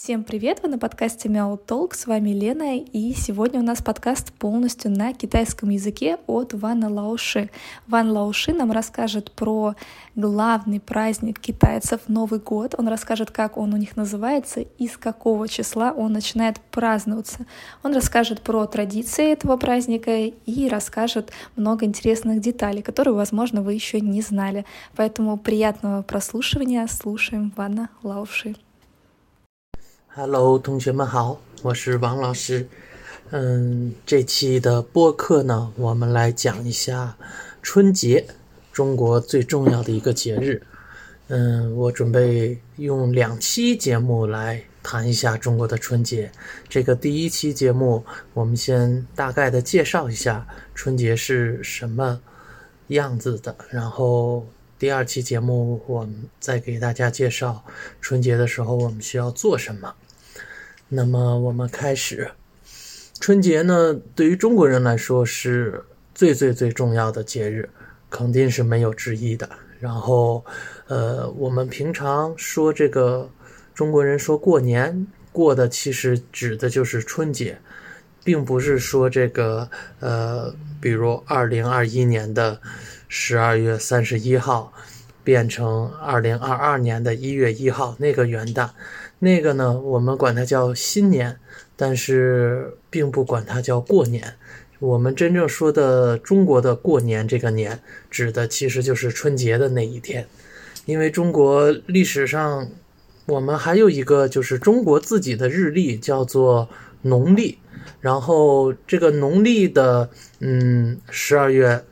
Всем привет! Вы на подкасте Мяу Толк. С вами Лена. И сегодня у нас подкаст полностью на китайском языке от Вана Лауши. Ван Лауши нам расскажет про главный праздник китайцев Новый год. Он расскажет, как он у них называется и с какого числа он начинает праздноваться. Он расскажет про традиции этого праздника и расскажет много интересных деталей, которые, возможно, вы еще не знали. Поэтому приятного прослушивания. Слушаем Вана Лауши. Hello，同学们好，我是王老师。嗯，这期的播客呢，我们来讲一下春节，中国最重要的一个节日。嗯，我准备用两期节目来谈一下中国的春节。这个第一期节目，我们先大概的介绍一下春节是什么样子的，然后第二期节目，我们再给大家介绍春节的时候我们需要做什么。那么我们开始，春节呢，对于中国人来说是最最最重要的节日，肯定是没有之一的。然后，呃，我们平常说这个中国人说过年过的，其实指的就是春节，并不是说这个呃，比如二零二一年的十二月三十一号变成二零二二年的一月一号那个元旦。那个呢，我们管它叫新年，但是并不管它叫过年。我们真正说的中国的过年这个年，指的其实就是春节的那一天。因为中国历史上，我们还有一个就是中国自己的日历，叫做农历。然后这个农历的，嗯，十二月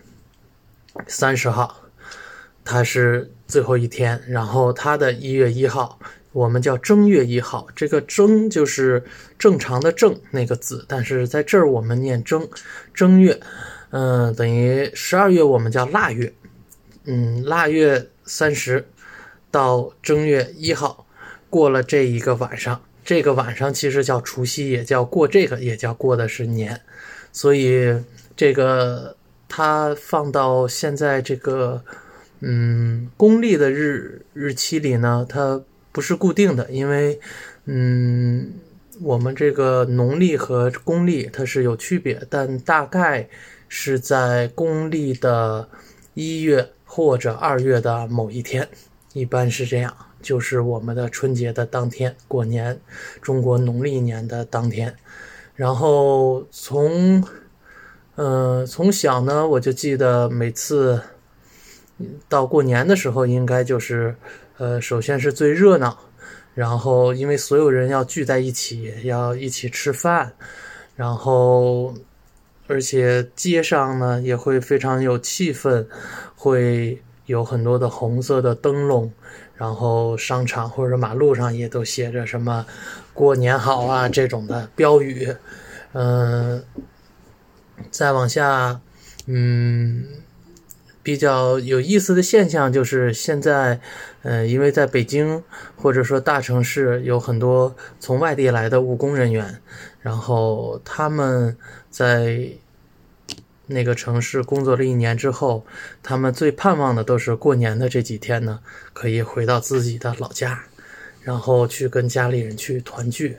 三十号，它是最后一天。然后它的一月一号。我们叫正月一号，这个正就是正常的正那个字，但是在这儿我们念正，正月，嗯，等于十二月我们叫腊月，嗯，腊月三十到正月一号，过了这一个晚上，这个晚上其实叫除夕，也叫过这个，也叫过的是年，所以这个它放到现在这个嗯公历的日日期里呢，它。不是固定的，因为，嗯，我们这个农历和公历它是有区别，但大概是在公历的一月或者二月的某一天，一般是这样，就是我们的春节的当天，过年，中国农历年的当天。然后从，嗯，从小呢，我就记得每次到过年的时候，应该就是。呃，首先是最热闹，然后因为所有人要聚在一起，要一起吃饭，然后而且街上呢也会非常有气氛，会有很多的红色的灯笼，然后商场或者马路上也都写着什么“过年好啊”这种的标语，嗯，再往下，嗯。比较有意思的现象就是现在，嗯，因为在北京或者说大城市有很多从外地来的务工人员，然后他们在那个城市工作了一年之后，他们最盼望的都是过年的这几天呢，可以回到自己的老家，然后去跟家里人去团聚。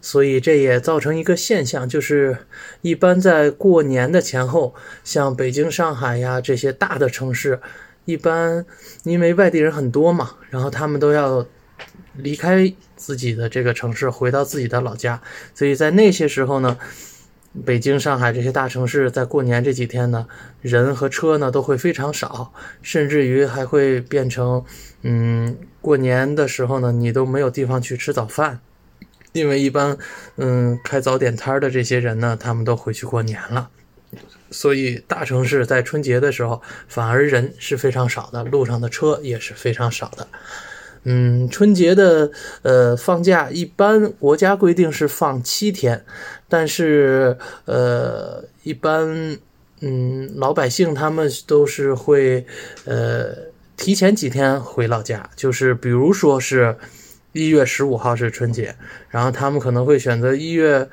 所以这也造成一个现象，就是一般在过年的前后，像北京、上海呀这些大的城市，一般因为外地人很多嘛，然后他们都要离开自己的这个城市，回到自己的老家。所以在那些时候呢，北京、上海这些大城市在过年这几天呢，人和车呢都会非常少，甚至于还会变成，嗯，过年的时候呢，你都没有地方去吃早饭。因为一般，嗯，开早点摊的这些人呢，他们都回去过年了，所以大城市在春节的时候反而人是非常少的，路上的车也是非常少的。嗯，春节的呃放假一般国家规定是放七天，但是呃一般嗯老百姓他们都是会呃提前几天回老家，就是比如说是。一月十五号是春节，然后他们可能会选择一月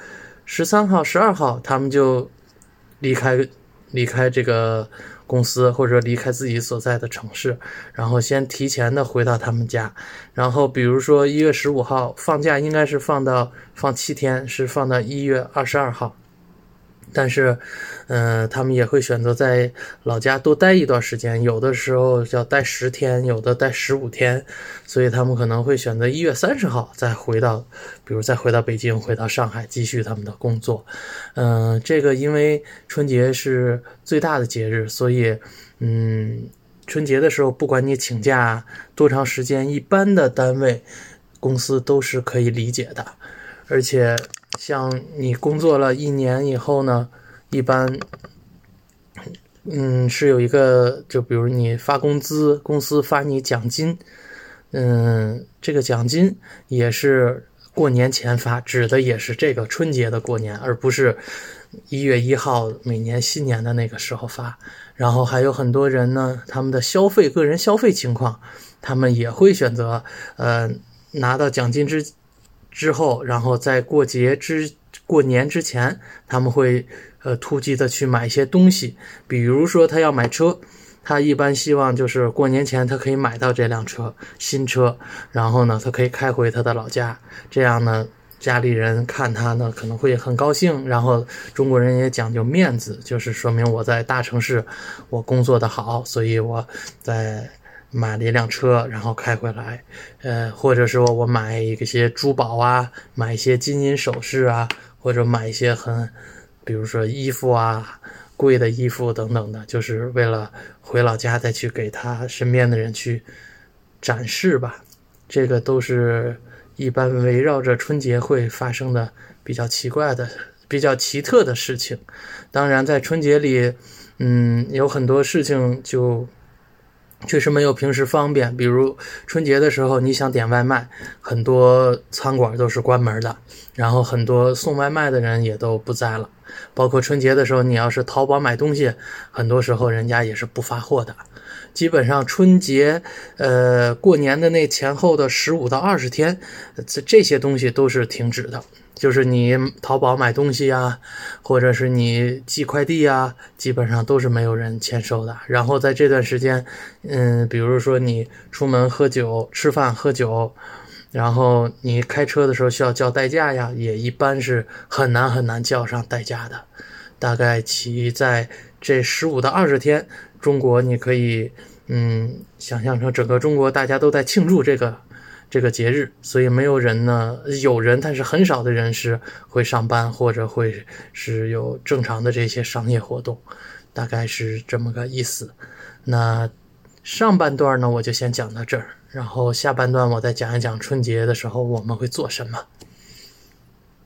十三号、十二号，他们就离开离开这个公司或者离开自己所在的城市，然后先提前的回到他们家。然后比如说一月十五号放假，应该是放到放七天，是放到一月二十二号。但是，嗯，他们也会选择在老家多待一段时间，有的时候要待十天，有的待十五天，所以他们可能会选择一月三十号再回到，比如再回到北京，回到上海继续他们的工作。嗯，这个因为春节是最大的节日，所以，嗯，春节的时候不管你请假多长时间，一般的单位公司都是可以理解的，而且。像你工作了一年以后呢，一般，嗯，是有一个，就比如你发工资，公司发你奖金，嗯，这个奖金也是过年前发，指的也是这个春节的过年，而不是一月一号每年新年的那个时候发。然后还有很多人呢，他们的消费，个人消费情况，他们也会选择，呃，拿到奖金之。之后，然后在过节之过年之前，他们会呃突击的去买一些东西，比如说他要买车，他一般希望就是过年前他可以买到这辆车新车，然后呢他可以开回他的老家，这样呢家里人看他呢可能会很高兴，然后中国人也讲究面子，就是说明我在大城市我工作的好，所以我在。买了一辆车，然后开回来，呃，或者说我买一些珠宝啊，买一些金银首饰啊，或者买一些很，比如说衣服啊，贵的衣服等等的，就是为了回老家再去给他身边的人去展示吧。这个都是一般围绕着春节会发生的比较奇怪的、比较奇特的事情。当然，在春节里，嗯，有很多事情就。确实没有平时方便，比如春节的时候，你想点外卖，很多餐馆都是关门的，然后很多送外卖的人也都不在了。包括春节的时候，你要是淘宝买东西，很多时候人家也是不发货的。基本上春节，呃，过年的那前后的十五到二十天，这这些东西都是停止的。就是你淘宝买东西啊，或者是你寄快递啊，基本上都是没有人签收的。然后在这段时间，嗯，比如说你出门喝酒、吃饭喝酒，然后你开车的时候需要叫代驾呀，也一般是很难很难叫上代驾的。大概其在这十五到二十天，中国你可以嗯想象成整个中国大家都在庆祝这个。这个节日，所以没有人呢，有人，但是很少的人是会上班或者会是有正常的这些商业活动，大概是这么个意思。那上半段呢，我就先讲到这儿，然后下半段我再讲一讲春节的时候我们会做什么。